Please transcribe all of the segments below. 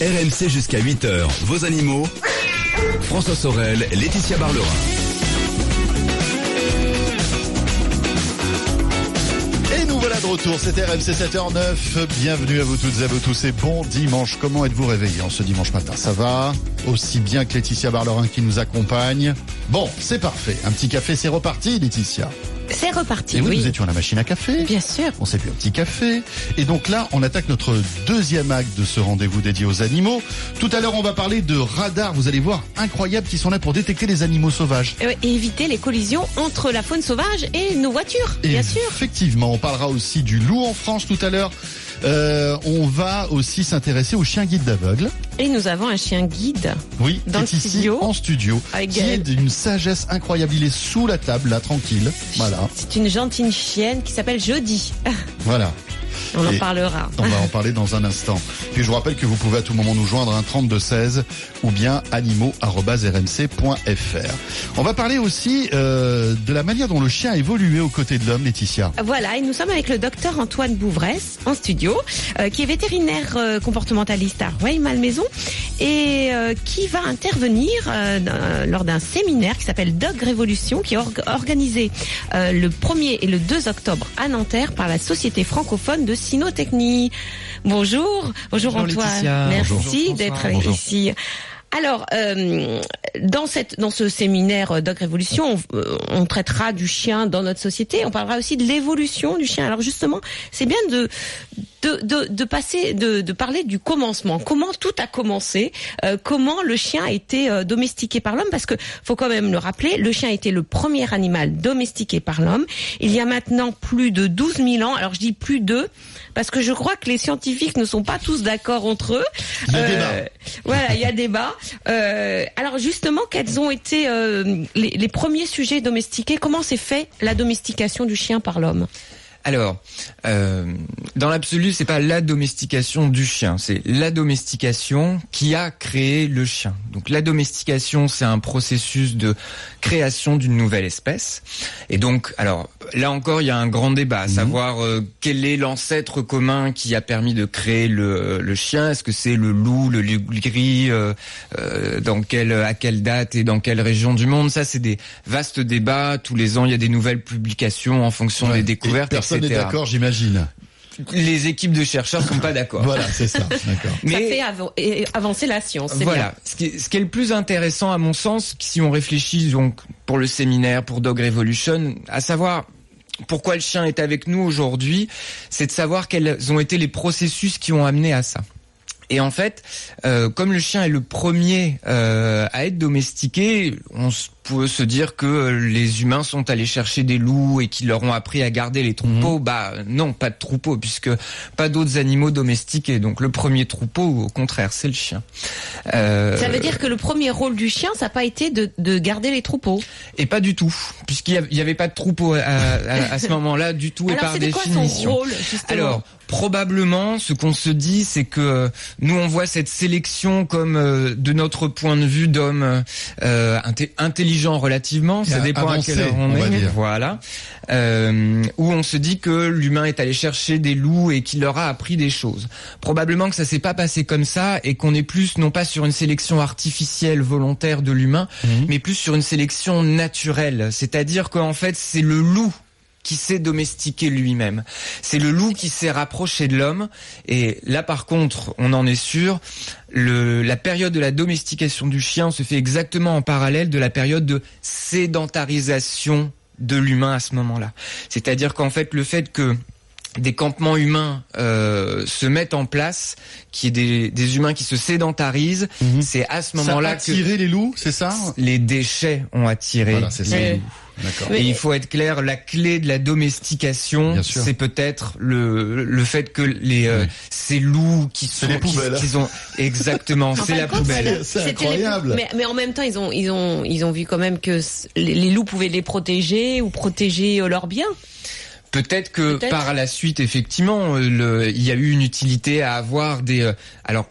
RMC jusqu'à 8h, vos animaux. François Sorel, Laetitia Barlerin. Et nous voilà de retour, c'était RMC 7h09. Bienvenue à vous toutes et à vous tous et bon dimanche. Comment êtes-vous réveillés en ce dimanche matin? Ça va? Aussi bien que Laetitia Barlerin qui nous accompagne. Bon, c'est parfait. Un petit café, c'est reparti, Laetitia. C'est reparti, Et oui, oui. nous étions à la machine à café. Bien sûr. On s'est bu un petit café. Et donc là, on attaque notre deuxième acte de ce rendez-vous dédié aux animaux. Tout à l'heure, on va parler de radars. Vous allez voir, incroyables, qui sont là pour détecter les animaux sauvages. Euh, Et éviter les collisions entre la faune sauvage et nos voitures, bien sûr. Effectivement, on parlera aussi du loup en France tout à l'heure. Euh, on va aussi s'intéresser aux chiens guides d'aveugles. Et nous avons un chien guide. Oui, Dans qui est le ici studio. en studio, Avec qui est d'une sagesse incroyable. Il est sous la table, là, tranquille. Voilà, C'est une gentille chienne qui s'appelle Jodie. voilà. On en parlera. On va en parler dans un instant. Puis je vous rappelle que vous pouvez à tout moment nous joindre un 32 16 ou bien animaux@rmc.fr. On va parler aussi euh, de la manière dont le chien a évolué aux côtés de l'homme, Laetitia. Voilà, et nous sommes avec le docteur Antoine Bouvresse en studio, euh, qui est vétérinaire euh, comportementaliste à Rueil-Malmaison et euh, qui va intervenir euh, lors d'un séminaire qui s'appelle Dog Révolution, qui est org- organisé euh, le 1er et le 2 octobre à Nanterre par la Société francophone de cynotechnie. Bonjour, bonjour, Bonjour, Antoine, Laetitia. merci d'être ici. Alors, euh, dans cette dans ce séminaire Dog Révolution, on, on traitera du chien dans notre société. On parlera aussi de l'évolution du chien. Alors justement, c'est bien de de, de, de passer de, de parler du commencement. Comment tout a commencé euh, Comment le chien a été euh, domestiqué par l'homme Parce que faut quand même le rappeler, le chien a été le premier animal domestiqué par l'homme. Il y a maintenant plus de 12 000 ans. Alors je dis plus de parce que je crois que les scientifiques ne sont pas tous d'accord entre eux. Il y a débat. Voilà, il y a débat. Euh, alors justement, quels ont été euh, les, les premiers sujets domestiqués? Comment s'est fait la domestication du chien par l'homme? Alors, euh, dans l'absolu, c'est pas la domestication du chien, c'est la domestication qui a créé le chien. Donc la domestication, c'est un processus de création d'une nouvelle espèce. Et donc, alors là encore, il y a un grand débat, à savoir euh, quel est l'ancêtre commun qui a permis de créer le, le chien. Est-ce que c'est le loup, le loup gris, euh, euh, dans quelle, à quelle date et dans quelle région du monde? Ça, c'est des vastes débats. Tous les ans, il y a des nouvelles publications en fonction Ouais. des découvertes, Et Personne n'est d'accord, j'imagine. Les équipes de chercheurs sont pas d'accord. Voilà, c'est ça. D'accord. Ça fait avancer la science. Voilà. Ce qui, est, ce qui est le plus intéressant à mon sens, si on réfléchit donc pour le séminaire, pour Dog Revolution, à savoir pourquoi le chien est avec nous aujourd'hui, c'est de savoir quels ont été les processus qui ont amené à ça. Et en fait, euh, comme le chien est le premier euh, à être domestiqué, on s- peut se dire que euh, les humains sont allés chercher des loups et qu'ils leur ont appris à garder les troupeaux. Bah non, pas de troupeaux puisque pas d'autres animaux domestiqués. Donc le premier troupeau, au contraire, c'est le chien. Euh, Ça veut dire que le premier rôle du chien, ça n'a pas été de, de garder les troupeaux. et pas du tout, puisqu'il y av- il y avait pas de troupeau à, à- à ce moment-là du tout et Alors par quoi son définition. rôle justement Alors, probablement, ce qu'on se dit, c'est que euh, nous, on voit cette sélection comme, euh, de notre point de vue d'homme euh, inté- relativement, ça dépend avancé, à quelle heure on, est, voilà, euh, où on se dit que l'humain est allé chercher des loups et qu'il leur a appris des choses. Probablement que ça s'est pas passé comme ça et qu'on est plus, non pas sur une sélection artificielle volontaire de l'humain, Mhm. mais plus sur une sélection naturelle. C'est-à-dire qu'en fait, c'est le loup qui s'est domestiqué lui-même. C'est le loup qui s'est rapproché de l'homme. Et là, par contre, on en est sûr, la période de la domestication du chien se fait exactement en parallèle de la période de sédentarisation de l'humain à ce moment-là. C'est-à-dire qu'en fait, le fait que des campements humains euh, se mettent en place, qui est des, des humains qui se sédentarisent, Mhm. c'est à ce Ça a moment-là que attiré les loups, c'est ça les déchets ont attiré. Voilà, c'est ça. les loups. Et il faut être clair, la clé de la domestication, c'est peut-être le le fait que les euh, Oui. ces loups qui sont les qui- ont exactement, En c'est la poubelle. C'est c'était les- incroyable. mais, mais en même temps, ils ont, ils ont, ils ont vu quand même que les loups pouvaient les protéger ou protéger euh, leurs biens. Peut-être que par la suite, effectivement, euh, le, il y a eu une utilité à avoir des. euh, alors,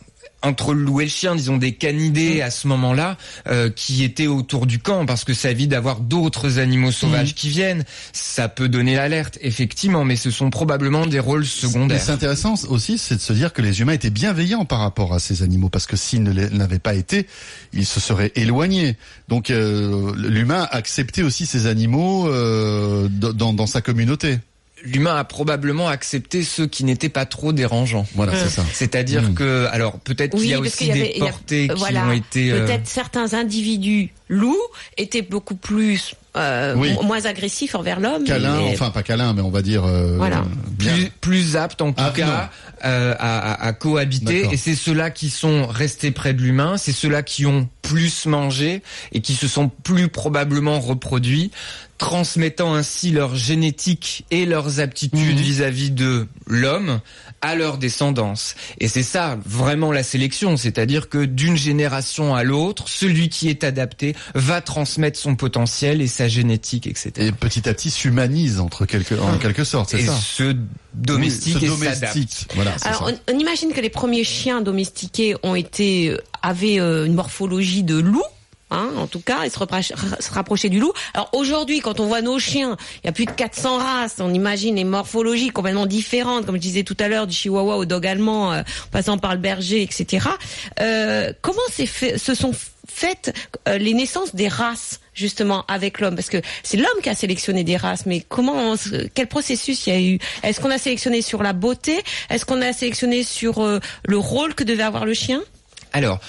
entre le loup et le chien, disons des canidés à ce moment-là, euh, qui étaient autour du camp, parce que ça évite d'avoir d'autres animaux sauvages qui viennent. Ça peut donner l'alerte, effectivement, mais ce sont probablement des rôles secondaires. c'est intéressant aussi, c'est de se dire que les humains étaient bienveillants par rapport à ces animaux, parce que s'ils ne n'avaient pas été, ils se seraient éloignés. Donc euh, l'humain acceptait aussi ces animaux euh, dans sa communauté. L'humain a probablement accepté ceux qui n'étaient pas trop dérangeants. Voilà, c'est ça. C'est-à dire Mm. que, alors peut-être qu'il y a aussi y avait- des a- portées qui voilà, ont été. euh, Peut-être certains individus loups étaient beaucoup plus euh, Oui. moins agressifs envers l'homme. Câlin, mais- enfin pas câlin, mais on va dire euh, Voilà. plus, plus aptes en tout Ah, cas euh, à, à- à cohabiter et c'est ceux-là qui sont restés près de l'humain, c'est ceux-là qui ont plus mangé et qui se sont plus probablement reproduits, transmettant ainsi leur génétique et leurs aptitudes Mhm. vis-à-vis de l'homme à leur descendance. Et c'est ça vraiment la sélection, c'est-à-dire que d'une génération à l'autre, celui qui est adapté va transmettre son potentiel et sa génétique, etc. Et petit à petit s'humanise entre quelque, en quelque sorte, c'est et ça. se domestique Oui, et se domestique. Voilà, Alors, ça. on, on imagine que les premiers chiens domestiqués ont été euh, avaient euh, une morphologie de loup. Hein, en tout cas, ils se, se rapprochaient du loup. Alors aujourd'hui, quand on voit nos chiens, il y a plus de 400 races. On imagine les morphologies complètement différentes, comme je disais tout à l'heure, du chihuahua au dog allemand, euh, en passant par le berger, etc. Euh, comment c'est fait, se sont faites euh, les naissances des races justement avec l'homme. Parce que c'est l'homme qui a sélectionné des races, mais comment, on quel processus il y a eu? Est-ce qu'on a sélectionné sur la beauté? Est-ce qu'on a sélectionné sur euh, le rôle que devait avoir le chien? Alors,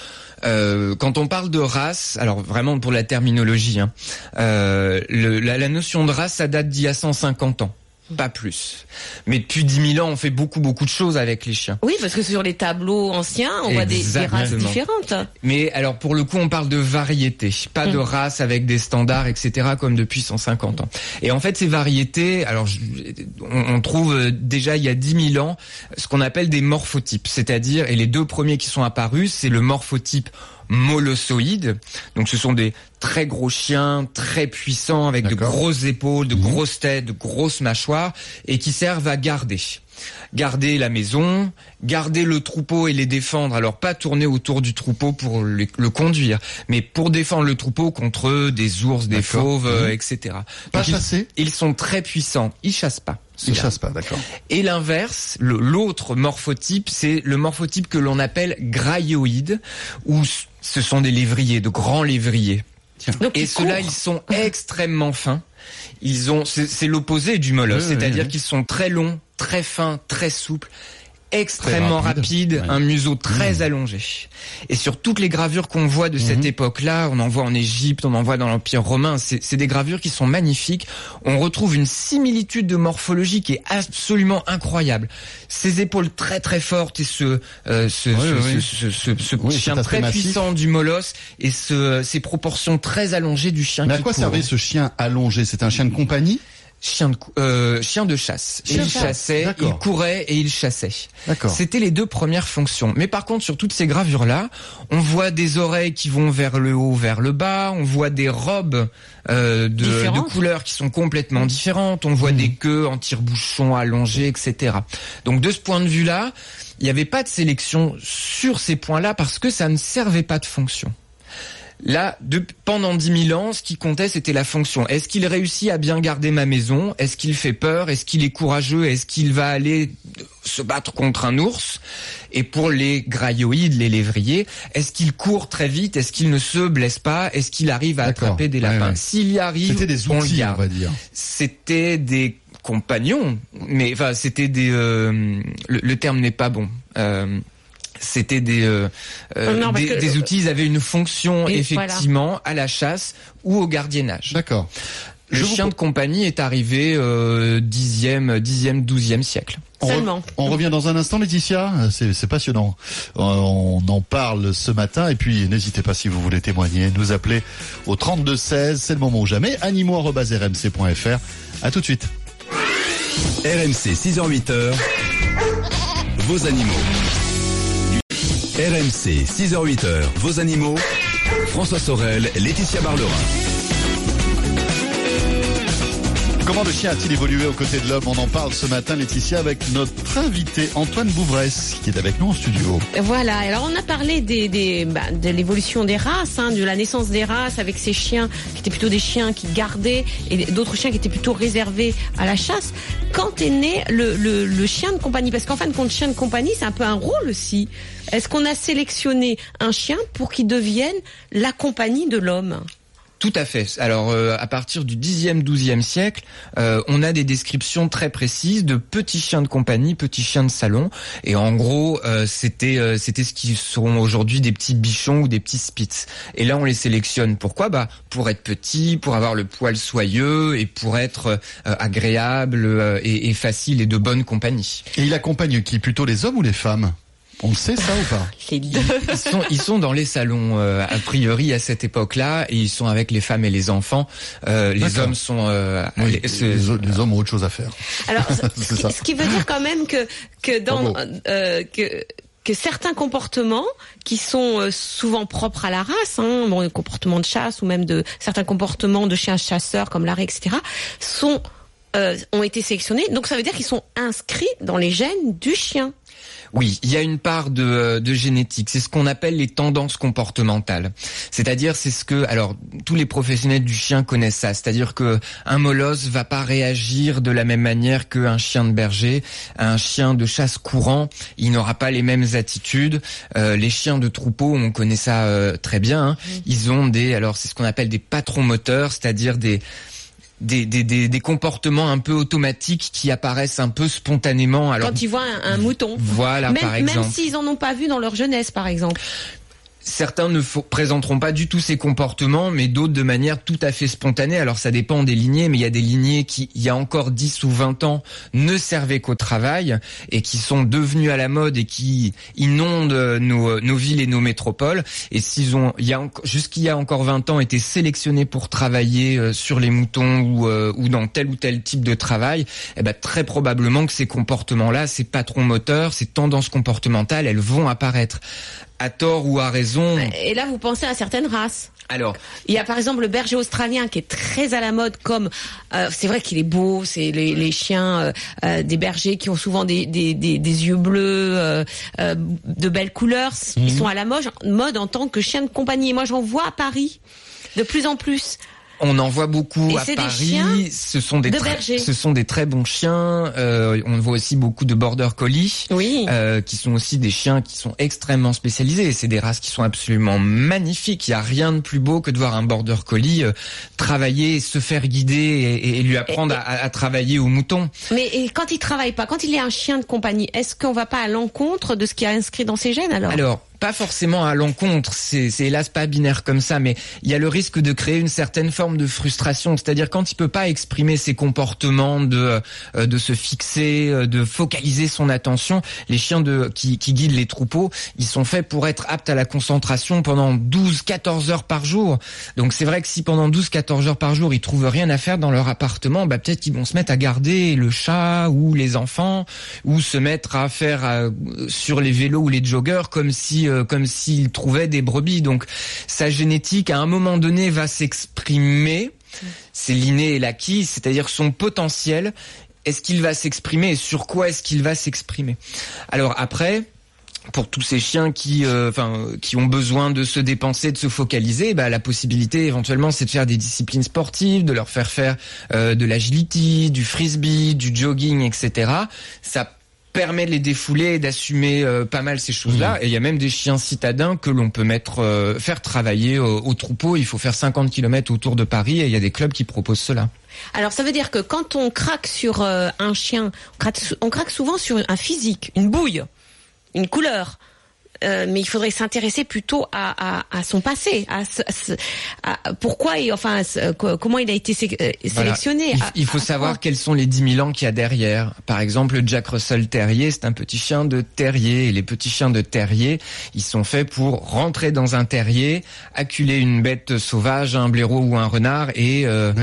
euh, quand on parle de race, alors vraiment pour la terminologie, hein, euh, la, la notion de race, ça date d'il y a 150 ans, pas plus. Mais depuis 10 000 ans, on fait beaucoup beaucoup de choses avec les chiens. Oui, parce que sur les tableaux anciens, on voit des, des races différentes. Mais alors pour le coup, on parle de variété, pas de race avec des standards, etc. comme depuis 150 ans. Et en fait, ces variétés, alors je- on, on trouve euh, déjà il y a 10 000 ans ce qu'on appelle des morphotypes, c'est-à-dire et les deux premiers qui sont apparus, c'est le morphotype molossoïde. Donc ce sont des très gros chiens, très puissants, avec de grosses épaules, de grosses têtes, de grosses mâchoires, et qui servent à garder. Garder la maison, garder le troupeau et les défendre. Alors pas tourner autour du troupeau pour le, le conduire, mais pour défendre le troupeau contre des ours, des fauves, Mhm. etc. Pas Donc, ils- chasser Ils sont très puissants. Ils chassent pas. Ils ceux-là. chassent pas, d'accord. Et l'inverse, l'autre morphotype, c'est le morphotype que l'on appelle graioïde, où ce sont des lévriers, de grands lévriers. Donc Et ceux-là, ils sont extrêmement fins. Ils ont, c'est l'opposé du molosse, Oui, oui, c'est-à-dire oui. qu'ils sont très longs, très fins, très souples, extrêmement Ouais. un museau très allongé. Et sur toutes les gravures qu'on voit de cette Mhm. époque-là, on en voit en Égypte, on en voit dans l'Empire romain, c'est des gravures qui sont magnifiques. On retrouve une similitude de morphologie qui est absolument incroyable. Ces épaules très très fortes et ce euh, ce, Oui, ce, oui. ce, ce- ce- ce Oui, chien très massif. puissant du molosse et ce, ces proportions très allongées du chien Mais à qui quoi servait ce chien allongé? C'est un chien de compagnie? Chien de, cou- euh, chien de chasse. Chien il chassait, il courait et il chassait. C'était les deux premières fonctions. Mais par contre, sur toutes ces gravures-là, on voit des oreilles qui vont vers le haut, vers le bas. On voit des robes euh, de, de couleurs qui sont complètement différentes. On voit des queues en tire-bouchon allongées, etc. Donc de ce point de vue-là, il n'y avait pas de sélection sur ces points-là parce que ça ne servait pas de fonction. Là, de, pendant 10 000 ans, ce qui comptait, c'était la fonction. Est-ce qu'il réussit à bien garder ma maison? Est-ce qu'il fait peur? Est-ce qu'il est courageux? Est-ce qu'il va aller se battre contre un ours? Et pour les graioïdes, les lévriers, est-ce qu'il court très vite? Est-ce qu'il ne se blesse pas? Est-ce qu'il arrive à attraper des lapins? ouais. S'il y arrive, C'était des on le on garde va dire. c'était des compagnons, mais enfin c'était des. euh, le, le terme n'est pas bon. Euh, c'était des, euh, euh, Non, des, que- des outils, ils avaient une fonction Et effectivement à la chasse ou au gardiennage. D'accord. Le Je vous chien de compagnie est arrivé euh, dixième, dixième, douzième siècle. On, re- on revient dans un instant, Laetitia. C'est passionnant. Euh, On en parle ce matin. Et puis, n'hésitez pas si vous voulez témoigner, nous appeler au 32 16. C'est le moment ou jamais. animaux.rmc.fr. À tout de suite. RMC 6h-8h, vos animaux. RMC 6h-8h, vos animaux. François Sorel, Laetitia Barlerin. Comment le chien a-t-il évolué aux côtés de l'homme On en parle ce matin, Laetitia, avec notre invité Antoine Bouvresse, qui est avec nous en studio. Voilà, alors on a parlé des, des, bah, de l'évolution des races, hein, de la naissance des races, avec ces chiens qui étaient plutôt des chiens qui gardaient et d'autres chiens qui étaient plutôt réservés à la chasse. Quand est né le, le, le chien de compagnie? Parce qu'en fin de compte, chien de compagnie, c'est un peu un rôle aussi. Est-ce qu'on a sélectionné un chien pour qu'il devienne la compagnie de l'homme? Tout à fait. Alors euh, à partir du 10e, 12e siècle, euh, on a des descriptions très précises de petits chiens de compagnie, petits chiens de salon et en gros, euh, c'était c'était ce qui seront aujourd'hui des petits bichons ou des petits spitz. Et là on les sélectionne pourquoi? Bah pour être petits, pour avoir le poil soyeux et pour être agréable et, et facile et de bonne compagnie. Et il accompagne qui? Plutôt les hommes ou les femmes? On le sait ça ou pas Les deux. Ils sont, ils sont dans les salons euh, a priori à cette époque-là et ils sont avec les femmes et les enfants. Euh, les hommes sont euh, les, les, hommes ont autre chose à faire. Alors, ce, qui, ce qui veut dire quand même que que dans euh, que que certains comportements qui sont souvent propres à la race, hein, bon, les comportements de chasse ou même de certains comportements de chiens chasseurs comme l'arrêt, etc., sont euh, ont été sélectionnés. Donc ça veut dire qu'ils sont inscrits dans les gènes du chien. Oui, il y a une part de, euh, de génétique. C'est ce qu'on appelle les tendances comportementales. C'est-à-dire, c'est ce que, alors, tous les professionnels du chien connaissent ça. C'est-à-dire que un molosse va pas réagir de la même manière qu'un chien de berger, un chien de chasse courant. Il n'aura pas les mêmes attitudes. Euh, les chiens de troupeau, on connaît ça euh, très bien. Hein. Ils ont des, alors, c'est ce qu'on appelle des patrons moteurs, c'est-à-dire des des, des, des, des, comportements un peu automatiques qui apparaissent un peu spontanément. Alors, Quand ils voient un, mouton. Voilà, même, par exemple. Même s'ils en ont pas vu dans leur jeunesse, par exemple. Certains ne présenteront pas du tout ces comportements, mais d'autres de manière tout à fait spontanée. Alors ça dépend des lignées, mais il y a des lignées qui, il y a encore 10 ou 20 ans, ne servaient qu'au travail et qui sont devenues à la mode et qui inondent nos, nos villes et nos métropoles. Et s'ils ont, y a jusqu'il y a encore 20 ans, été sélectionnés pour travailler euh, sur les moutons ou, euh, ou dans tel ou tel type de travail, eh ben, très probablement que ces comportements-là, ces patrons moteurs, ces tendances comportementales, elles vont apparaître à tort ou à raison. Et là, vous pensez à certaines races. Alors, il y a par exemple le berger australien qui est très à la mode. Comme euh, c'est vrai qu'il est beau, c'est les, les, chiens euh, euh, des bergers qui ont souvent des, des, des, des yeux bleus, de belles couleurs. Ils mhm. sont à la mode, mode en tant que chien de compagnie. Et moi, j'en vois à Paris de plus en plus. On en voit beaucoup à Paris. ce sont des ce sont des très bons chiens. Euh, on voit aussi beaucoup de border collie, oui. euh, qui sont aussi des chiens qui sont extrêmement spécialisés. C'est des races qui sont absolument magnifiques. Il y a rien de plus beau que de voir un border collie euh, travailler, se faire guider et, et lui apprendre à, à, travailler au mouton. Mais et quand il travaille pas, quand il est un chien de compagnie, est-ce qu'on va pas à l'encontre de ce qui est inscrit dans ses gènes alors? Alors pas forcément à l'encontre, c'est hélas pas binaire comme ça, mais il y a le risque de créer une certaine forme de frustration, c'est-à-dire quand il peut pas exprimer ses comportements, de euh, de se fixer, euh, de focaliser son attention. Les chiens de qui, qui guident les troupeaux, ils sont faits pour être aptes à la concentration pendant 12-14 heures par jour. Donc c'est vrai que si pendant 12-14 heures par jour ils trouvent rien à faire dans leur appartement, bah peut-être qu'ils vont se mettre à garder le chat ou les enfants, ou se mettre à faire euh, sur les vélos ou les joggers comme si euh, comme s'il trouvait des brebis. Donc sa génétique, à un moment donné, va s'exprimer. C'est l'inné et l'acquis, c'est-à-dire son potentiel. Est-ce qu'il va s'exprimer et sur quoi est-ce qu'il va s'exprimer? Alors après, pour tous ces chiens qui, euh, qui ont besoin de se dépenser, de se focaliser, bah, la possibilité éventuellement, c'est de faire des disciplines sportives, de leur faire faire euh, de l'agility, du frisbee, du jogging, etc. Ça permet de les défouler et d'assumer euh, pas mal ces choses-là. Mmh. Et il y a même des chiens citadins que l'on peut mettre, euh, faire travailler au, troupeau. Il faut faire 50 km autour de Paris et il y a des clubs qui proposent cela. Alors ça veut dire que quand on craque sur euh, un chien, on craque souvent sur un physique, une bouille, une couleur. Euh, mais il faudrait s'intéresser plutôt à, à, à, son passé, à, à, pourquoi et enfin comment il a été euh, sélectionné. Il, faut savoir quels sont les 10 000 ans qu'il y a derrière. Par exemple, le Jack Russell Terrier, c'est un petit chien de terrier. Et les petits chiens de terrier, ils sont faits pour rentrer dans un terrier, acculer une bête sauvage, un blaireau ou un renard et euh,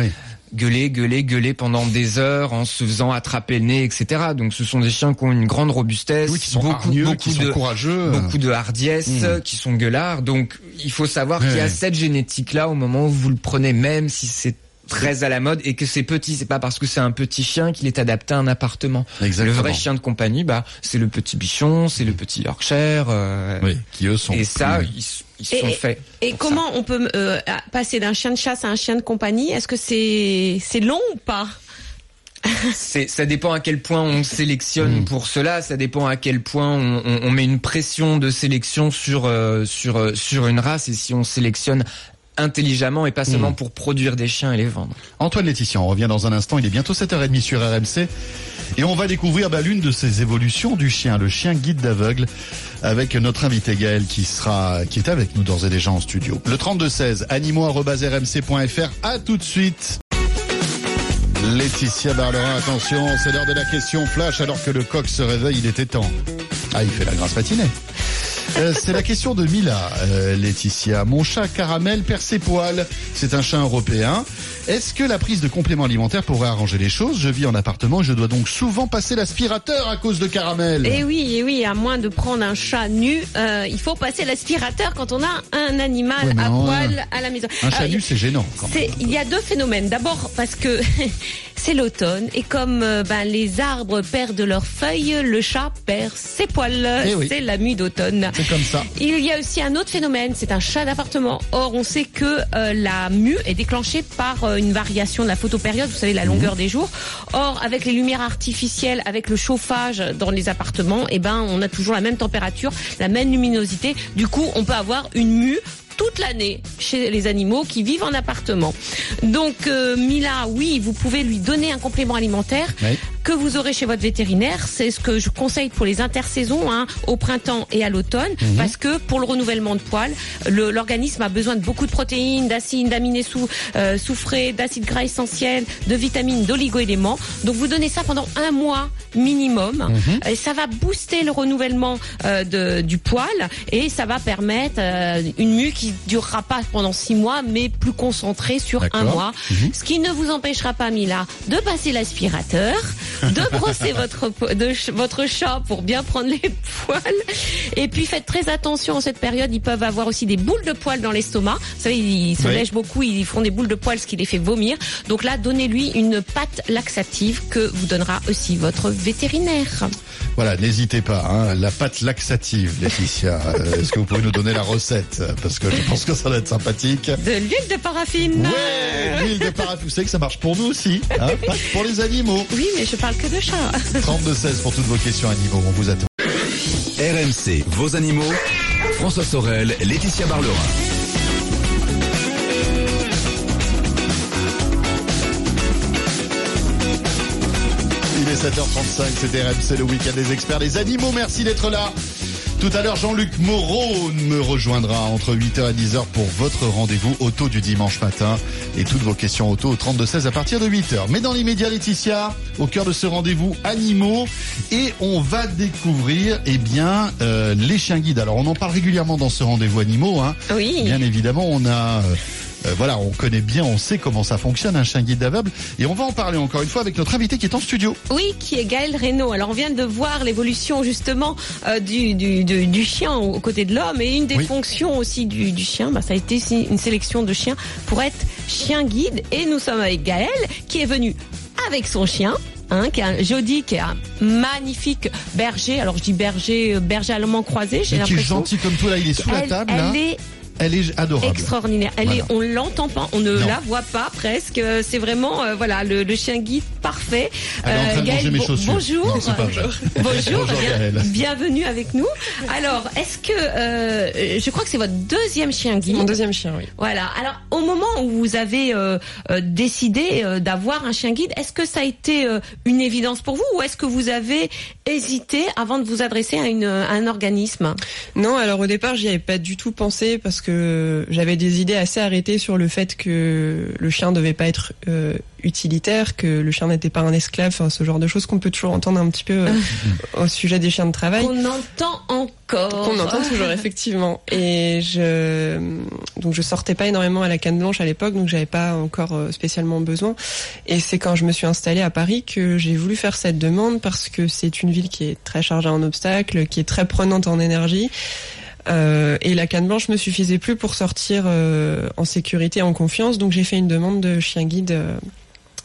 gueuler, gueuler, gueuler pendant des heures en se faisant attraper le nez, etc. Donc ce sont des chiens qui ont une grande robustesse, qui sont beaucoup, beaucoup qui de, courageux, beaucoup de hardiesse, hmm. qui sont gueulards. Donc il faut savoir qu'il y a cette génétique là au moment où vous le prenez, même si c'est très à la mode et que c'est petit, c'est pas parce que c'est un petit chien qu'il est adapté à un appartement. Exactement. Le vrai chien de compagnie, bah, c'est le petit bichon, c'est le petit Yorkshire. euh, Oui, qui eux sont. et ça, ils, ils sont faits. Et comment on peut euh, passer d'un chien de chasse à un chien de compagnie? Est-ce que c'est c'est long ou pas? Ça. C'est, ça dépend à quel point on sélectionne Mm. pour cela. Ça dépend à quel point on, on- on met une pression de sélection sur euh, sur euh, sur une race et si on sélectionne intelligemment et pas seulement Mm. pour produire des chiens et les vendre. Antoine Laetitia, on revient dans un instant. Il est bientôt 7h30 sur RMC. Et on va découvrir bah, l'une de ces évolutions du chien, le chien guide d'aveugle, avec notre invité Gaël qui sera, qui est avec nous d'ores et déjà en studio. Le 3216, animaux.rmc.fr. À tout de suite. Laetitia Barlerin, attention, c'est l'heure de la question flash alors que le coq se réveille, il était temps. Ah, il fait la grasse matinée. Euh, c'est la question de Mila, euh, Laetitia. Mon chat caramel perd ses poils. C'est un chat européen. Est-ce que la prise de compléments alimentaires pourrait arranger les choses? Je vis en appartement et je dois donc souvent passer l'aspirateur à cause de caramel. Eh oui, eh oui, à moins de prendre un chat nu, euh, il faut passer l'aspirateur quand on a un animal Ouais, à non, poil à la maison. Un chat Alors, nu, c'est gênant. Quand même. C'est- Il y a deux phénomènes. D'abord parce que c'est l'automne et comme euh, ben, les arbres perdent leurs feuilles, le chat perd ses poils. Eh oui. C'est la mue d'automne. C'est comme ça. Il y a aussi un autre phénomène, c'est un chat d'appartement. Or, on sait que euh, la mue est déclenchée par euh, une variation de la photopériode, vous savez, la longueur des jours. Or, avec les lumières artificielles, avec le chauffage dans les appartements, eh ben, on a toujours la même température, la même luminosité. Du coup, on peut avoir une mue toute l'année chez les animaux qui vivent en appartement. Donc euh, Mila, oui, vous pouvez lui donner un complément alimentaire. Que vous aurez chez votre vétérinaire. C'est ce que je conseille pour les intersaisons, hein, au printemps et à l'automne, Mhm. parce que pour le renouvellement de poils, l'organisme a besoin de beaucoup de protéines, d'acides, d'aminoécides euh, soufrés, d'acides gras essentiels, de vitamines, d'oligo-éléments. Donc vous donnez ça pendant un mois minimum, Mhm. et ça va booster le renouvellement euh, de- du poil et ça va permettre euh, une mue qui durera pas pendant six mois, mais plus concentrée sur un mois. Ce qui ne vous empêchera pas, Mila, de passer l'aspirateur, de brosser votre, de votre chat pour bien prendre les poils. Et puis faites très attention en cette période, ils peuvent avoir aussi des boules de poils dans l'estomac. Vous savez, ils se Oui. lèchent beaucoup, ils font des boules de poils, ce qui les fait vomir. Donc là, donnez-lui une pâte laxative que vous donnera aussi votre vétérinaire. Voilà, n'hésitez pas. Hein, la pâte laxative, Laetitia. Euh, Est-ce que vous pouvez nous donner la recette? Parce que je pense que ça va être sympathique. De l'huile de paraffine. Ouais, l'huile de paraffin. Vous savez que ça marche pour nous aussi. Hein, pour les animaux. Oui, mais je parle que de chat. 32-16 pour toutes vos questions animaux. On vous attend. RMC, vos animaux. François Sorel, Laetitia Barlerin. Il est 7h35, c'était RMC, le week-end des experts des animaux. Merci d'être là. Tout à l'heure, Jean-Luc Moreau me rejoindra entre 8h et 10h pour votre rendez-vous auto du dimanche matin et toutes vos questions auto au 32-16 à partir de 8h. Mais dans l'immédiat, Laetitia, au cœur de ce rendez-vous animaux et on va découvrir, eh bien, euh, les chiens guides. Alors, on en parle régulièrement dans ce rendez-vous animaux, hein. Oui. Bien évidemment, on a, euh, euh, voilà, on connaît bien, on sait comment ça fonctionne un chien guide d'aveugle, et on va en parler encore une fois avec notre invité qui est en studio. Oui, qui est Gaël Reynaud. Alors on vient de voir l'évolution justement euh, du, du, du, du chien aux côtés de l'homme et une des Oui. fonctions aussi du, chien, bah, ça a été une sélection de chiens pour être chien guide. Et nous sommes avec Gaël qui est venu avec son chien. Hein, qui est un Jody, qui est un magnifique berger. Alors je dis berger, euh, berger allemand croisé. J'ai qui est l'impression. gentil comme tout là, il est sous la table elle là. est Elle est adorable. extraordinaire. Elle Voilà. est, on l'entend pas, on ne Non. la voit pas presque. C'est vraiment euh, voilà le, le chien guide parfait. Elle est en train de Gaël, manger mes bon- chaussures. Bonjour. Non, pas. Bonjour, Bonjour, bien- Gaëlle. bienvenue avec nous. Alors, est-ce que euh, je crois que c'est votre deuxième chien guide Mon deuxième chien, oui. Voilà. Alors, au moment où vous avez euh, euh, décidé euh, d'avoir un chien guide, est-ce que ça a été euh, une évidence pour vous ou est-ce que vous avez hésité avant de vous adresser à, une, à un organisme? Non, alors au départ, j'y avais pas du tout pensé parce que j'avais des idées assez arrêtées sur le fait que le chien devait pas être euh, utilitaire, que le chien n'était pas un esclave, enfin ce genre de choses qu'on peut toujours entendre un petit peu euh, au sujet des chiens de travail. Qu'on entend encore. Qu'on entend toujours effectivement. Et je donc je sortais pas énormément à la canne blanche à l'époque, donc j'avais pas encore euh, spécialement besoin. Et c'est quand je me suis installée à Paris que j'ai voulu faire cette demande parce que c'est une ville qui est très chargée en obstacles, qui est très prenante en énergie. Euh, et la canne blanche me suffisait plus pour sortir euh, en sécurité, en confiance. Donc j'ai fait une demande de chien guide euh,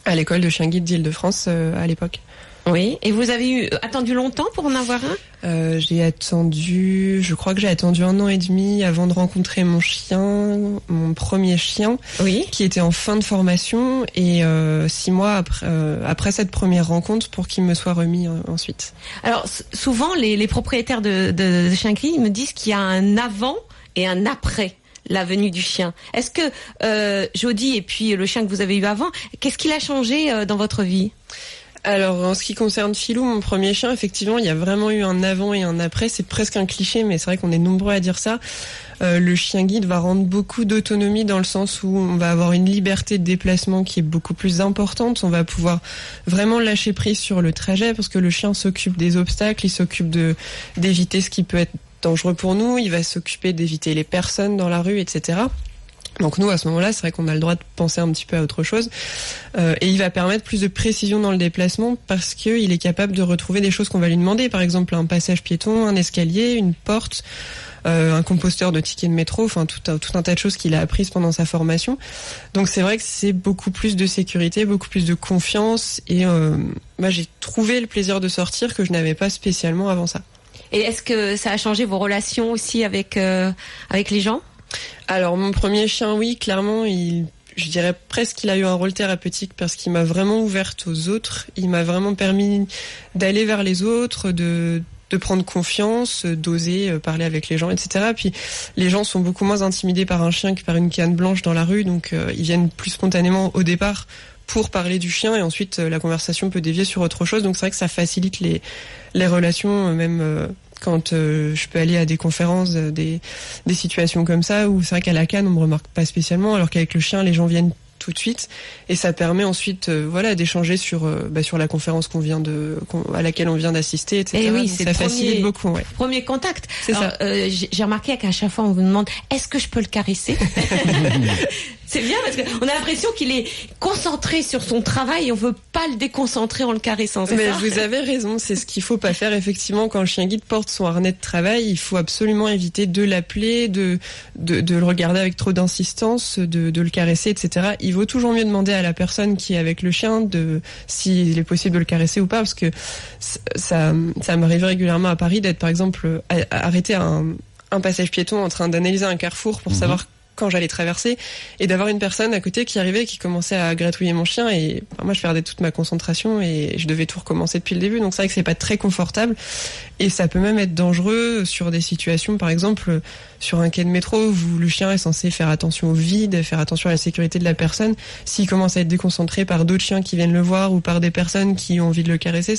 à l'école de chien guide d'Île-de-France à l'époque. Oui, et vous avez eu, attendu longtemps pour en avoir un? Euh, J'ai attendu, je crois que j'ai attendu un an et demi avant de rencontrer mon chien, mon premier chien, oui. qui était en fin de formation, et euh, six mois après, euh, après cette première rencontre pour qu'il me soit remis ensuite. Alors souvent, les, les propriétaires de, de, de chiens me disent qu'il y a un avant et un après la venue du chien. Est-ce que Jody et puis le chien que vous avez eu avant, qu'est-ce qu'il a changé dans votre vie? Alors en ce qui concerne Philou, mon premier chien, effectivement, il y a vraiment eu un avant et un après. C'est presque un cliché, mais c'est vrai qu'on est nombreux à dire ça. Euh, le chien guide va rendre beaucoup d'autonomie dans le sens où on va avoir une liberté de déplacement qui est beaucoup plus importante. On va pouvoir vraiment lâcher prise sur le trajet parce que le chien s'occupe des obstacles, il s'occupe de d'éviter ce qui peut être dangereux pour nous, il va s'occuper d'éviter les personnes dans la rue, etc. Donc nous, à ce moment-là, c'est vrai qu'on a le droit de penser un petit peu à autre chose. Euh, et il va permettre plus de précision dans le déplacement parce qu'il est capable de retrouver des choses qu'on va lui demander. Par exemple, un passage piéton, un escalier, une porte, euh, un composteur de tickets de métro, enfin tout, un tas de choses qu'il a apprises pendant sa formation. Donc c'est vrai que c'est beaucoup plus de sécurité, beaucoup plus de confiance. Et euh, moi, j'ai trouvé le plaisir de sortir que je n'avais pas spécialement avant ça. Et est-ce que ça a changé vos relations aussi avec, euh, avec les gens? Alors mon premier chien, oui, clairement, il, je dirais presque qu'il a eu un rôle thérapeutique parce qu'il m'a vraiment ouverte aux autres. Il m'a vraiment permis d'aller vers les autres, de prendre confiance, d'oser euh, parler avec les gens, etc. Puis les gens sont beaucoup moins intimidés par un chien que par une canne blanche dans la rue, donc euh, ils viennent plus spontanément au départ pour parler du chien et ensuite euh, la conversation peut dévier sur autre chose. Donc c'est vrai que ça facilite les relations, même quand euh, je peux aller à des conférences, euh, des, des situations comme ça, où c'est vrai qu'à la canne, on me remarque pas spécialement, alors qu'avec le chien, les gens viennent tout de suite. Et ça permet ensuite euh, voilà d'échanger sur bah, sur la conférence qu'on vient de à laquelle on vient d'assister etc et eh oui c'est ça facilite beaucoup ouais. premier contact. C'est ça. Euh, j'ai remarqué qu'à chaque fois on vous demande est-ce que je peux le caresser? C'est bien parce qu'on a l'impression qu'il est concentré sur son travail et on veut pas le déconcentrer en le caressant. Mais ça vous avez raison, c'est ce qu'il faut pas faire effectivement quand le chien guide porte son harnais de travail. Il faut absolument éviter de l'appeler, de, de, de le regarder avec trop d'insistance, de, de le caresser, etc. Il vaut toujours mieux demander à la personne qui est avec le chien de s'il est possible de le caresser ou pas parce que ça, ça m'arrive régulièrement à Paris d'être par exemple arrêté à un, un passage piéton en train d'analyser un carrefour pour mhm. savoir quand j'allais traverser et d'avoir une personne à côté qui arrivait qui commençait à gratouiller mon chien et moi je perdais toute ma concentration et je devais tout recommencer depuis le début donc c'est vrai que c'est pas très confortable et ça peut même être dangereux sur des situations par exemple sur un quai de métro où le chien est censé faire attention au vide, faire attention à la sécurité de la personne. S'il commence à être déconcentré par d'autres chiens qui viennent le voir ou par des personnes qui ont envie de le caresser,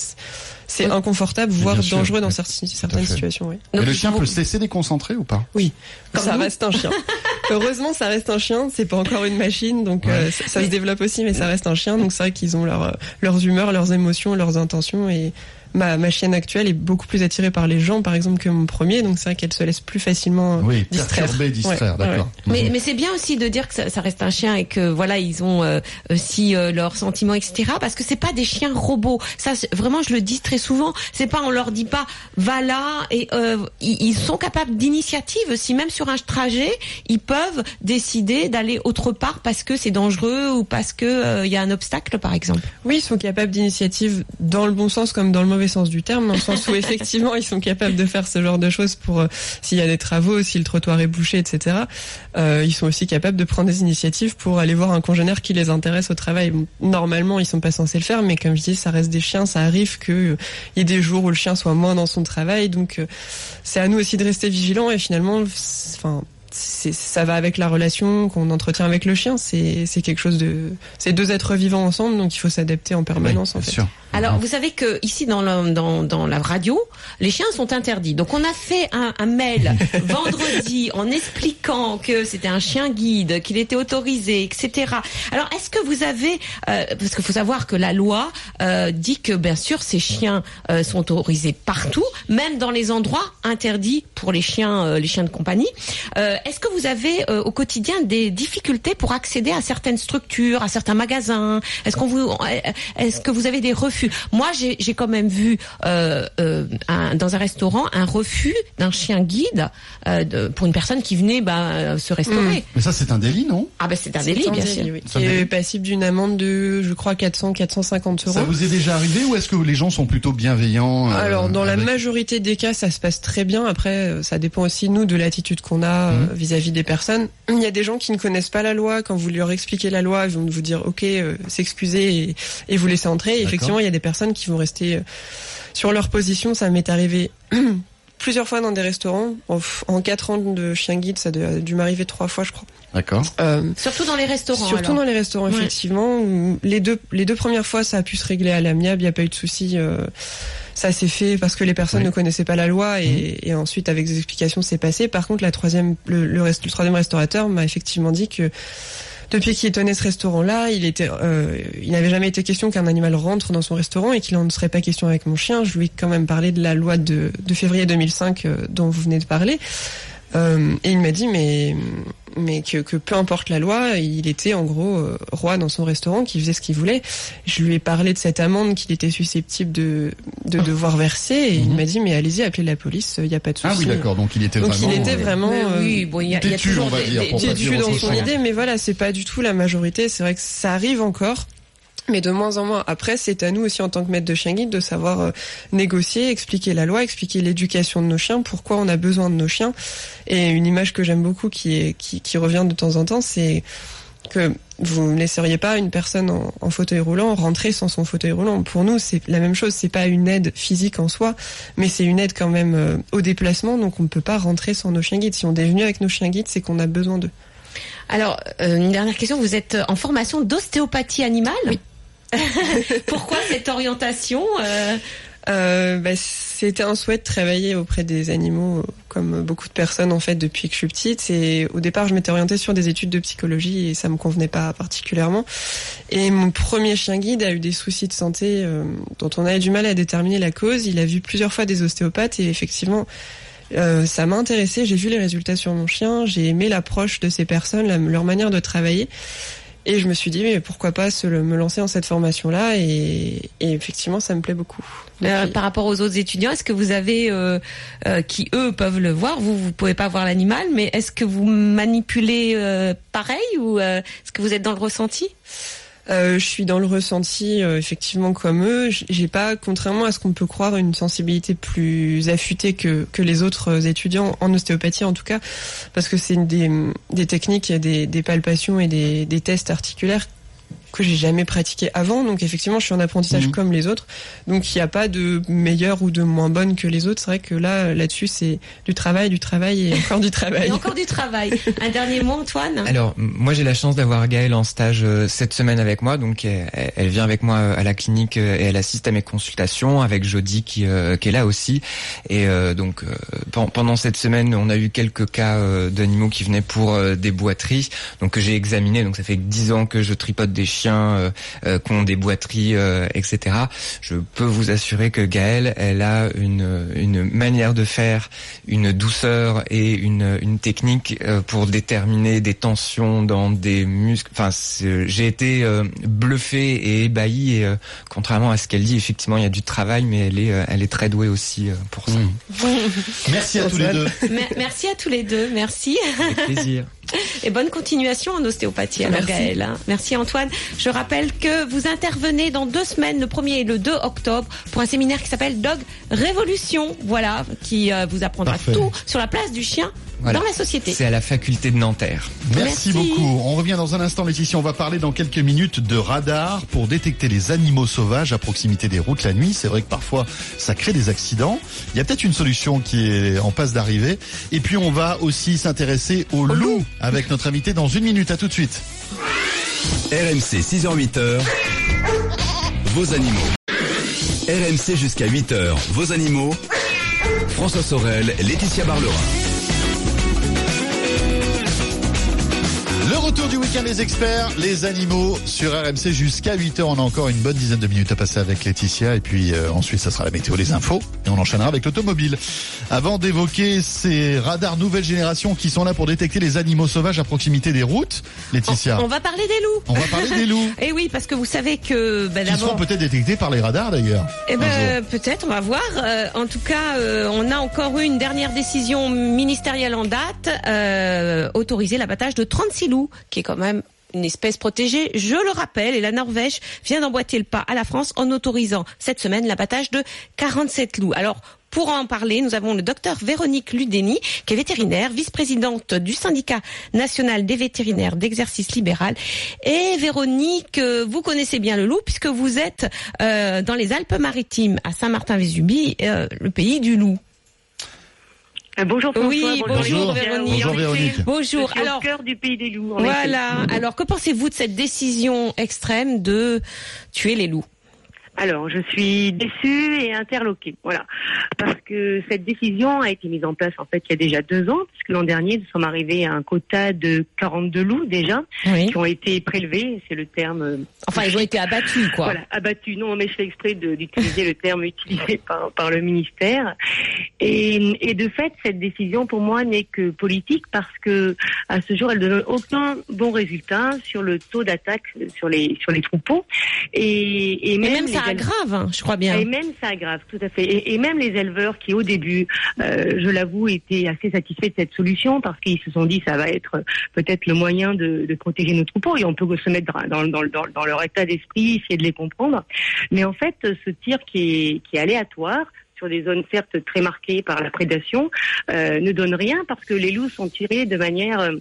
c'est inconfortable, voire dangereux dans certaines, situations. Oui. Et le chien peut se laisser déconcentrer ou pas? Oui, ça reste un chien. Heureusement, ça reste un chien. C'est pas encore une machine, donc euh, ça, se développe aussi, mais ça reste un chien. Donc c'est vrai qu'ils ont leur, leurs humeurs, leurs émotions, leurs intentions et ma, ma chienne actuelle est beaucoup plus attirée par les gens, par exemple, que mon premier, donc c'est vrai qu'elle se laisse plus facilement oui, distraire. distraire, d'accord. Mais, mais c'est bien aussi de dire que ça, ça, reste un chien et que voilà, ils ont euh, aussi euh, leurs sentiments, etc. Parce que c'est pas des chiens robots. Ça, vraiment, je le dis très souvent. C'est pas, on leur dit pas, va là et euh, ils, sont capables d'initiative. Si même sur un trajet, ils peuvent décider d'aller autre part parce que c'est dangereux ou parce que il y a un obstacle, par exemple. Oui, ils sont capables d'initiative dans le bon sens comme dans le mauvais sens du terme, dans le sens où effectivement ils sont capables de faire ce genre de choses pour euh, s'il y a des travaux, si le trottoir est bouché, etc. Euh, ils sont aussi capables de prendre des initiatives pour aller voir un congénère qui les intéresse au travail. Normalement, ils sont pas censés le faire, mais comme je dis, ça reste des chiens, ça arrive qu'il euh, y ait des jours où le chien soit moins dans son travail, donc c'est à nous aussi de rester vigilants et finalement, enfin ça va avec la relation qu'on entretient avec le chien. C'est quelque chose de, c'est deux êtres vivants ensemble, donc il faut s'adapter en permanence. en fait. Sûr. Alors, vous savez que ici dans, dans, dans la radio, les chiens sont interdits. Donc, on a fait un, un mail vendredi en expliquant que c'était un chien guide, qu'il était autorisé, etc. Alors, est-ce que vous avez, euh, parce qu'il faut savoir que la loi euh, dit que bien sûr ces chiens euh, sont autorisés partout, même dans les endroits interdits pour les chiens, les chiens de compagnie. Est-ce que vous avez au quotidien des difficultés pour accéder à certaines structures, à certains magasins? Est-ce qu'on vous, est-ce que vous avez des refus refus. Moi, j'ai quand même vu euh, euh, un- dans un restaurant un refus d'un chien guide euh, de- pour une personne qui venait bah, se restaurer. Mais ça, c'est un délit, non? Ah ben c'est un délit, un bien délit, sûr. oui, qui est passible d'une amende de, je crois, 400, 450 euros. Ça vous est déjà arrivé ou est-ce que les gens sont plutôt bienveillants euh, Alors, dans la majorité des cas, ça se passe très bien. Après, ça dépend aussi, nous, de l'attitude qu'on a euh, vis-à-vis des personnes. Il y a des gens qui ne connaissent pas la loi. Quand vous leur expliquez la loi, ils vont vous dire, OK, euh, s'excuser et, et vous laisser entrer. Et effectivement, il y a des personnes qui vont rester euh, sur leur position. Ça m'est arrivé plusieurs fois dans des restaurants. En, quatre ans de chien guide, ça a dû m'arriver trois fois, je crois. D'accord. Euh, Surtout dans les restaurants. Surtout alors. dans les restaurants, Ouais. effectivement. où Les deux, les deux premières fois, ça a pu se régler à l'amiable, il n'y a pas eu de souci. euh, ça s'est fait parce que les personnes Oui. Mhm. ne connaissaient pas la loi et, et ensuite, avec des explications, c'est passé. Par contre, la troisième, le, le, rest- le troisième restaurateur m'a effectivement dit que depuis qu'il tenait ce restaurant-là, il était, euh, il n'avait jamais été question qu'un animal rentre dans son restaurant et qu'il en serait pas question avec mon chien. Je lui ai quand même parlé de la loi de, de février 2005 euh, dont vous venez de parler. Euh, et il m'a dit mais mais que, que peu importe la loi, il était en gros euh, roi dans son restaurant, qui faisait ce qu'il voulait. Je lui ai parlé de cette amende qu'il était susceptible de de devoir verser et il Mhm. m'a dit mais allez-y appelez la police, il n'y a pas de souci. Ah oui, d'accord. Donc il était Donc vraiment. il était euh, vraiment euh, oui, bon, il y a, il y a toujours on va des- dire, des- pour des- pas têtu dire dans son idée, mais voilà, c'est pas du tout la majorité. C'est vrai que ça arrive encore. Mais de moins en moins. Après, c'est à nous aussi en tant que maître de chien guide de savoir euh, négocier, expliquer la loi, expliquer l'éducation de nos chiens, pourquoi on a besoin de nos chiens. Et une image que j'aime beaucoup, qui, est, qui, qui revient de temps en temps, c'est que vous ne laisseriez pas une personne en, en fauteuil roulant rentrer sans son fauteuil roulant. Pour nous, c'est la même chose. C'est pas une aide physique en soi, mais c'est une aide quand même euh, au déplacement. Donc on ne peut pas rentrer sans nos chiens guides. Si on est venu avec nos chiens guides, c'est qu'on a besoin d'eux. Alors, euh, une dernière question. Vous êtes en formation d'ostéopathie animale? Oui. Pourquoi cette orientation euh, Euh, bah, c'était un souhait de travailler auprès des animaux, comme beaucoup de personnes en fait depuis que je suis petite. Et au départ, je m'étais orientée sur des études de psychologie et ça me convenait pas particulièrement. Et mon premier chien guide a eu des soucis de santé euh, dont on avait du mal à déterminer la cause. Il a vu plusieurs fois des ostéopathes et effectivement. euh, ça m'a intéressé, j'ai vu les résultats sur mon chien, j'ai aimé l'approche de ces personnes, leur manière de travailler. Et je me suis dit, mais pourquoi pas se le- me lancer dans cette formation-là et, et effectivement, ça me plaît beaucoup. euh, par rapport aux autres étudiants Est-ce que vous avez, euh, euh, qui eux peuvent le voir, vous vous pouvez pas voir l'animal, mais est-ce que vous manipulez pareil ou est-ce que vous êtes dans le ressenti? Je suis dans le ressenti euh, effectivement comme eux. J'ai pas, contrairement à ce qu'on peut croire, une sensibilité plus affûtée que, les autres euh, étudiants en ostéopathie en tout cas, parce que c'est des, des techniques, des, palpations et des tests articulaires que j'ai jamais pratiqué avant. Donc effectivement, je suis en apprentissage Mhm. comme les autres. Donc il n'y a pas de meilleure ou de moins bonne que les autres. C'est vrai que là, là-dessus, c'est du travail, du travail et encore du travail. Et encore du travail. Un dernier mot, Antoine? Alors, moi j'ai la chance d'avoir Gaëlle en stage euh, cette semaine avec moi, donc elle, elle vient avec moi euh, à la clinique euh, et elle assiste à mes consultations avec Jody qui, euh, qui est là aussi. Et euh, donc euh, pen- pendant cette semaine, on a eu quelques cas euh, d'animaux qui venaient pour euh, des boiteries, donc que j'ai examiné. Donc ça fait dix ans que je tripote des chiens euh, euh, qui ont des boiteries, euh, etc. Je peux vous assurer que Gaëlle, elle a une, une manière de faire, une douceur et une, une technique euh, pour déterminer des tensions dans des muscles. Enfin, j'ai été euh, bluffé et ébahi. Et euh, contrairement à ce qu'elle dit, effectivement, il y a du travail, mais elle est, euh, elle est très douée aussi euh, pour ça. Mmh. Merci à tous les deux. Mer- Merci à tous les deux, merci. Avec plaisir. Et bonne continuation en ostéopathie, alors Merci. Gaëlle. hein. Merci Antoine. Je rappelle que vous intervenez dans deux semaines, le 1er et le 2 octobre, pour un séminaire qui s'appelle Dog Révolution, voilà, qui euh, vous apprendra Parfait. tout sur la place du chien Voilà. dans la société. C'est à la faculté de Nanterre. Merci, Merci. beaucoup. On revient dans un instant, Laetitia. On va parler dans quelques minutes de radar pour détecter les animaux sauvages à proximité des routes la nuit. C'est vrai que parfois, ça crée des accidents. Il y a peut-être une solution qui est en passe d'arriver. Et puis, on va aussi s'intéresser aux loups avec notre invité dans une minute. À tout de suite. RMC 6h-8h, vos animaux. RMC jusqu'à 8h, vos animaux. François Sorel, Laetitia Barlerin. Retour du week-end des experts, les animaux sur RMC jusqu'à 8h. On a encore une bonne dizaine de minutes à passer avec Laetitia et puis euh, ensuite ça sera la météo, les infos et on enchaînera avec l'automobile. Avant d'évoquer ces radars nouvelle génération qui sont là pour détecter les animaux sauvages à proximité des routes, Laetitia. On, on va parler des loups. On va parler des loups. Et oui, parce que vous savez que ben, qui seront peut-être détectés par les radars d'ailleurs. Eh ben, peut-être, on va voir. Euh, en tout cas, euh, on a encore eu une dernière décision ministérielle en date, euh, autoriser l'abattage de 36 loups, qui est quand même une espèce protégée, je le rappelle, et la Norvège vient d'emboîter le pas à la France en autorisant cette semaine l'abattage de 47 loups. Alors, pour en parler, nous avons le docteur Véronique Ludeni, qui est vétérinaire, vice-présidente du syndicat national des vétérinaires d'exercice libéral. Et Véronique, vous connaissez bien le loup puisque vous êtes euh, dans les Alpes-Maritimes, à Saint-Martin-Vésubie, euh, le pays du loup. Euh, bonjour François, Oui, bonjour, Laetitia. Véronique. Bonjour, Véronique. Bonjour. Alors, au cœur du pays des loups. voilà. effet. Alors, que pensez-vous de cette décision extrême de tuer les loups? Alors, je suis déçue et interloquée, voilà, parce que cette décision a été mise en place en fait il y a déjà deux ans, puisque l'an dernier nous sommes arrivés à un quota de 42 loups déjà Oui. qui ont été prélevés, c'est le terme. euh, Enfin, ils ont été abattus, quoi. Voilà, abattus. Non, mais je fais exprès d'utiliser le terme utilisé par, par le ministère. Et, et de fait, cette décision pour moi n'est que politique parce que à ce jour, elle ne donne aucun bon résultat sur le taux d'attaque sur les sur les troupeaux. Et, et Et même, ça éle- aggrave, hein, je crois bien. et même ça aggrave, tout à fait. Et, et même les éleveurs qui, au début, euh, je l'avoue, étaient assez satisfaits de cette solution parce qu'ils se sont dit ça va être euh, peut-être le moyen de, de protéger nos troupeaux et on peut se mettre dans, dans, dans, dans leur état d'esprit, essayer de les comprendre. Mais en fait, ce tir qui est, qui est aléatoire, sur des zones certes très marquées par la prédation, euh, ne donne rien parce que les loups sont tirés de manière...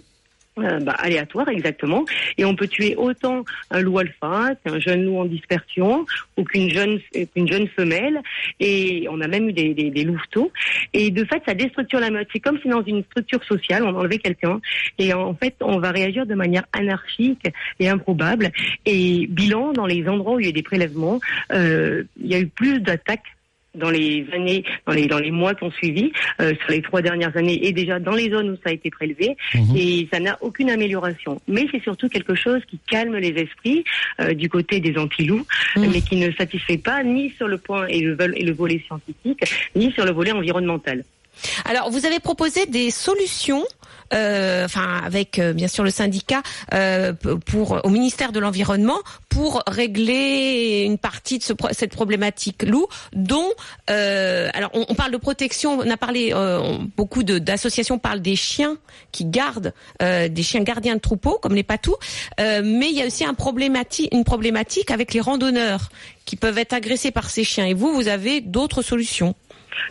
euh, bah, aléatoire exactement. Et on peut tuer autant un loup alpha qu'un jeune loup en dispersion ou qu'une jeune qu'une jeune femelle. Et on a même eu des louveteaux. Et de fait ça déstructure la meute. C'est comme si dans une structure sociale on enlevait quelqu'un. Et en fait on va réagir de manière anarchique et improbable. Et bilan dans les endroits où il y a eu des prélèvements euh, il y a eu plus d'attaques dans les années, dans les dans les mois qui ont suivi, euh, sur les trois dernières années, et déjà dans les zones où ça a été prélevé, Mhm. et ça n'a aucune amélioration. Mais c'est surtout quelque chose qui calme les esprits euh, du côté des anti-loups, Mhm. mais qui ne satisfait pas ni sur le point et le, et le volet scientifique, ni sur le volet environnemental. Alors, vous avez proposé des solutions, euh, enfin avec euh, bien sûr le syndicat, euh, pour au ministère de l'environnement pour régler une partie de ce cette problématique loup, dont alors on, parle de protection, on a parlé beaucoup d'associations parlent des chiens qui gardent des chiens gardiens de troupeaux comme les patous, mais il y a aussi une problématique avec les randonneurs qui peuvent être agressés par ces chiens. Et vous, vous avez d'autres solutions.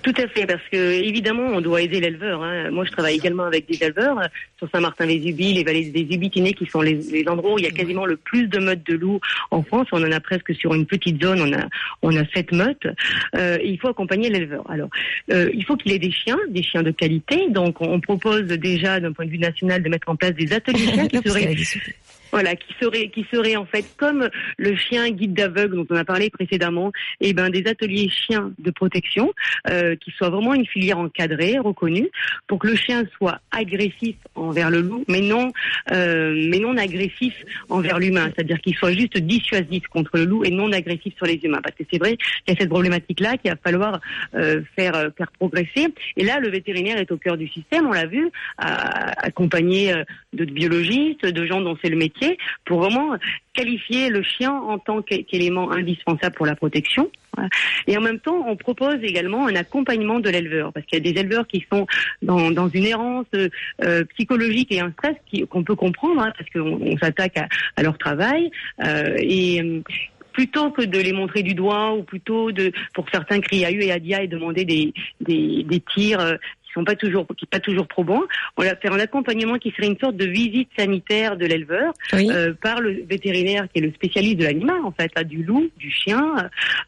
Tout à fait, parce que évidemment, on doit aider l'éleveur. Hein. Moi, je travaille également avec des éleveurs euh, sur Saint-Martin-les-Ubis, les vallées des Ubitinés, qui sont les, les endroits où il y a quasiment le plus de meutes de loups en France. On en a presque sur une petite zone, on a on a sept meutes. Euh, et il faut accompagner l'éleveur. Alors, euh, il faut qu'il ait des chiens, des chiens de qualité. Donc, on propose déjà, d'un point de vue national, de mettre en place des ateliers chiens qui seraient. Voilà, qui serait qui serait en fait comme le chien guide d'aveugle dont on a parlé précédemment, et ben des ateliers chiens de protection euh, qui soient vraiment une filière encadrée, reconnue, pour que le chien soit agressif envers le loup, mais non euh, mais non agressif envers l'humain, c'est-à-dire qu'il soit juste dissuasif contre le loup et non agressif sur les humains, parce que c'est vrai qu'il y a cette problématique là qu'il va falloir euh, faire faire progresser. Et là, le vétérinaire est au cœur du système, on l'a vu, accompagné de biologistes, de gens dont c'est le métier, pour vraiment qualifier le chien en tant qu'é- qu'élément indispensable pour la protection. Et en même temps, on propose également un accompagnement de l'éleveur, parce qu'il y a des éleveurs qui sont dans, une errance euh, psychologique et un stress qu'on peut comprendre, hein, parce qu'on on s'attaque à, leur travail. euh, et euh, plutôt que de les montrer du doigt ou plutôt de, pour certains, crier à eux et à dia et demander des, tirs qui sont pas toujours qui pas toujours probants, on va faire un accompagnement qui serait une sorte de visite sanitaire de l'éleveur Oui. euh, par le vétérinaire qui est le spécialiste de l'animal en fait, là, du loup, du chien,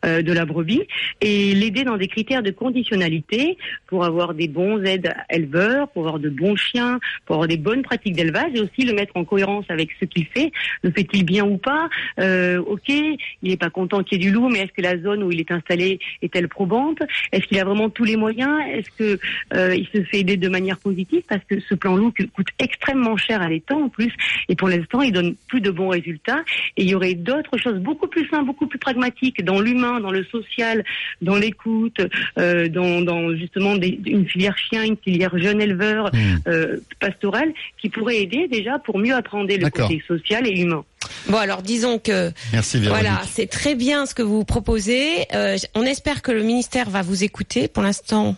euh, de la brebis, et l'aider dans des critères de conditionnalité pour avoir des bons aides éleveurs, pour avoir de bons chiens, pour avoir des bonnes pratiques d'élevage et aussi le mettre en cohérence avec ce qu'il fait. Le fait-il bien ou pas? Euh, Ok, il n'est pas content qu'il y ait du loup, mais est-ce que la zone où il est installé est-elle probante? Est-ce qu'il a vraiment tous les moyens? Est-ce que euh, il se fait aider de manière positive parce que ce plan loup coûte extrêmement cher à l'État en plus, et pour l'instant, il donne plus de bons résultats. Et il y aurait d'autres choses beaucoup plus simples, beaucoup plus pragmatiques dans l'humain, dans le social, dans l'écoute, euh, dans, dans, justement des, une filière chien, une filière jeune éleveur, Hmm. euh, pastorale, qui pourrait aider déjà pour mieux apprendre le côté social et humain. Bon, alors disons que Merci voilà, c'est très bien ce que vous proposez. Euh, on espère que le ministère va vous écouter. Pour l'instant,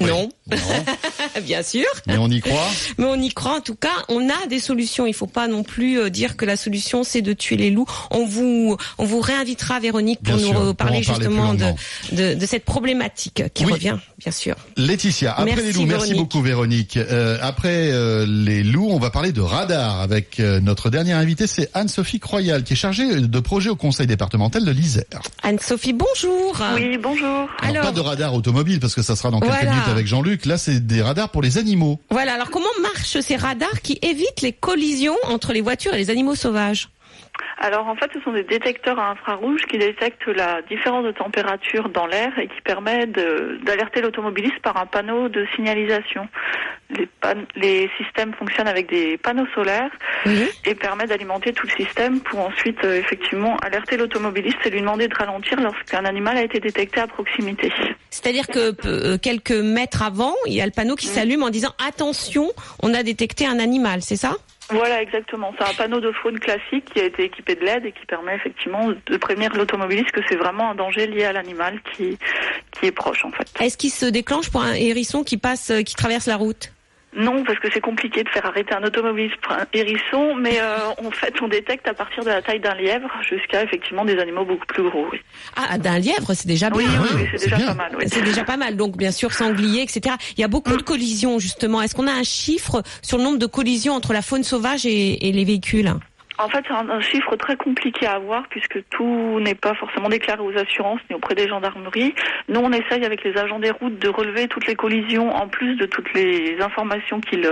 Oui. non, Non, bien sûr. mais on y croit. Mais on y croit en tout cas. On a des solutions. Il faut pas non plus euh, dire que la solution c'est de tuer les loups. On vous, on vous réinvitera Véronique pour Bien nous sûr, parler en parler justement de, de, de cette problématique qui Oui. revient, bien sûr. Laetitia, après Merci, les loups, merci Véronique. beaucoup Véronique. Euh, après euh, les loups, on va parler de radar avec euh, notre dernière invitée, c'est Anne-Sophie Croyal, qui est chargée de projet au conseil départemental de l'Isère. Anne-Sophie, bonjour. Oui, bonjour. Alors, Alors, pas de radar automobile, parce que ça sera dans quelques Voilà. minutes avec Jean-Luc. Là, c'est des radars pour les animaux. voilà. Alors comment marchent ces radars qui évitent les collisions entre les voitures et les animaux sauvages Alors en fait, ce sont des détecteurs à infrarouge qui détectent la différence de température dans l'air et qui permet d'alerter l'automobiliste par un panneau de signalisation. Les, les systèmes fonctionnent avec des panneaux solaires Oui. et permettent d'alimenter tout le système pour ensuite euh, effectivement alerter l'automobiliste et lui demander de ralentir lorsqu'un animal a été détecté à proximité. C'est-à-dire que euh, quelques mètres avant, il y a le panneau qui s'allume en disant attention, on a détecté un animal, c'est ça? Voilà, exactement. C'est un panneau de faune classique qui a été équipé de LED et qui permet effectivement de prévenir l'automobiliste que c'est vraiment un danger lié à l'animal qui, qui est proche en fait. Est-ce qu'il se déclenche pour un hérisson qui passe, euh, qui traverse la route? Non, parce que c'est compliqué de faire arrêter un automobiliste pour un hérisson, mais euh, en fait on détecte à partir de la taille d'un lièvre jusqu'à effectivement des animaux beaucoup plus gros. Oui, Ah, d'un lièvre, c'est déjà bien. oui, Ah oui, oui, oui, c'est c'est déjà bien. pas mal. Oui. C'est déjà pas mal. Donc, bien sûr, sanglier, etc. Il y a beaucoup de collisions, justement. Est-ce qu'on a un chiffre sur le nombre de collisions entre la faune sauvage et, et les véhicules? En fait, c'est un, chiffre très compliqué à avoir puisque tout n'est pas forcément déclaré aux assurances ni auprès des gendarmeries. Nous, on essaye avec les agents des routes de relever toutes les collisions en plus de toutes les informations qu'ils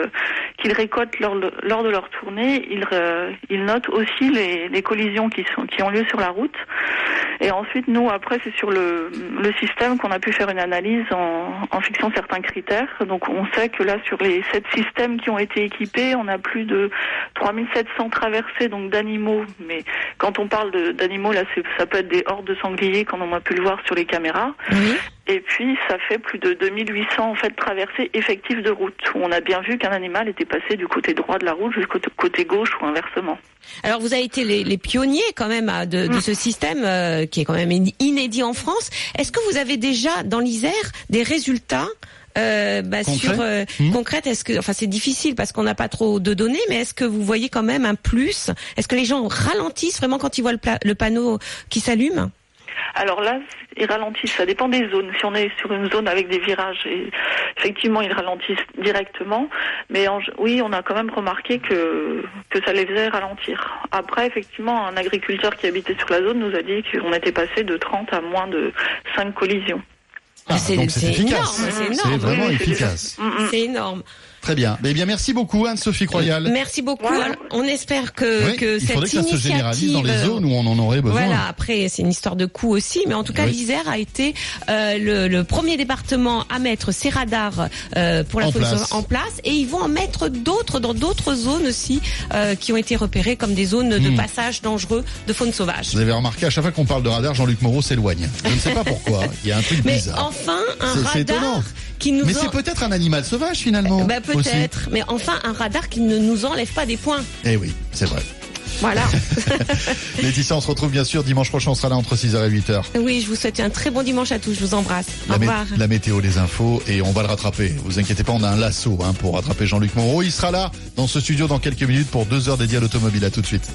qu'ils récoltent lors, lors de leur tournée. Ils, euh, ils notent aussi les, les collisions qui, sont, qui ont lieu sur la route. Et ensuite, nous, après, c'est sur le, le système qu'on a pu faire une analyse en, en fixant certains critères. Donc, on sait que là, sur les sept systèmes qui ont été équipés, on a plus de 3700 traversées donc d'animaux. Mais quand on parle d'animaux, là, ça peut être des hordes de sangliers, comme on a pu le voir sur les caméras. Oui. Et puis, ça fait plus de 2800 en fait traversées effectives de route, où on a bien vu qu'un animal était passé du côté droit de la route jusqu'au côté gauche ou inversement. Alors, vous avez été les, les pionniers, quand même, de, de ce système euh, qui est quand même in- inédit en France. Est-ce que vous avez déjà, dans l'Isère, des résultats euh, bah, sur euh, Hmm. concrètes Est-ce que, enfin, c'est difficile parce qu'on n'a pas trop de données, mais est-ce que vous voyez quand même un plus? Est-ce que les gens ralentissent vraiment quand ils voient le, panneau qui s'allume? Alors là, ils ralentissent, ça dépend des zones. Si on est sur une zone avec des virages, et effectivement, ils ralentissent directement. Mais en- oui, on a quand même remarqué que, que ça les faisait ralentir. Après, effectivement, un agriculteur qui habitait sur la zone nous a dit qu'on était passé de 30 à moins de 5 collisions. Ah, C'est- c'est c'est efficace. énorme, c'est C'est énorme. vraiment efficace. C'est énorme. Très bien. Eh bien, merci beaucoup Anne-Sophie Croyal. Merci beaucoup. Voilà. On espère que, Oui, que il cette faudrait que ça se initiative, généralise dans les zones où on en aurait besoin. Voilà, après c'est une histoire de coût aussi, mais en tout cas Oui. l'Isère a été euh, le, le premier département à mettre ces radars euh, pour la En faune place. sauvage en place, et ils vont en mettre d'autres dans d'autres zones aussi euh, qui ont été repérées comme des zones de Hmm. passage dangereux de faune sauvage. Vous avez remarqué, à chaque fois qu'on parle de radar, Jean-Luc Moreau s'éloigne. Je ne sais pas pourquoi. Il y a un truc Mais bizarre. enfin un radar étonnant. Qui nous Mais en- c'est peut-être un animal sauvage finalement. Bah, peut-être, mais enfin un radar qui ne nous enlève pas des points. Eh oui, c'est vrai. Voilà. Laetitia, on se retrouve bien sûr dimanche prochain, on sera là entre 6h et 8h. oui, je vous souhaite un très bon dimanche à tous. Je vous embrasse. Au La, mé- revoir. la météo, les infos, et on va le rattraper. Vous inquiétez pas, on a un lasso hein, pour rattraper Jean-Luc Moreau. Il sera là dans ce studio dans quelques minutes pour deux heures dédiées à l'automobile. À tout de suite.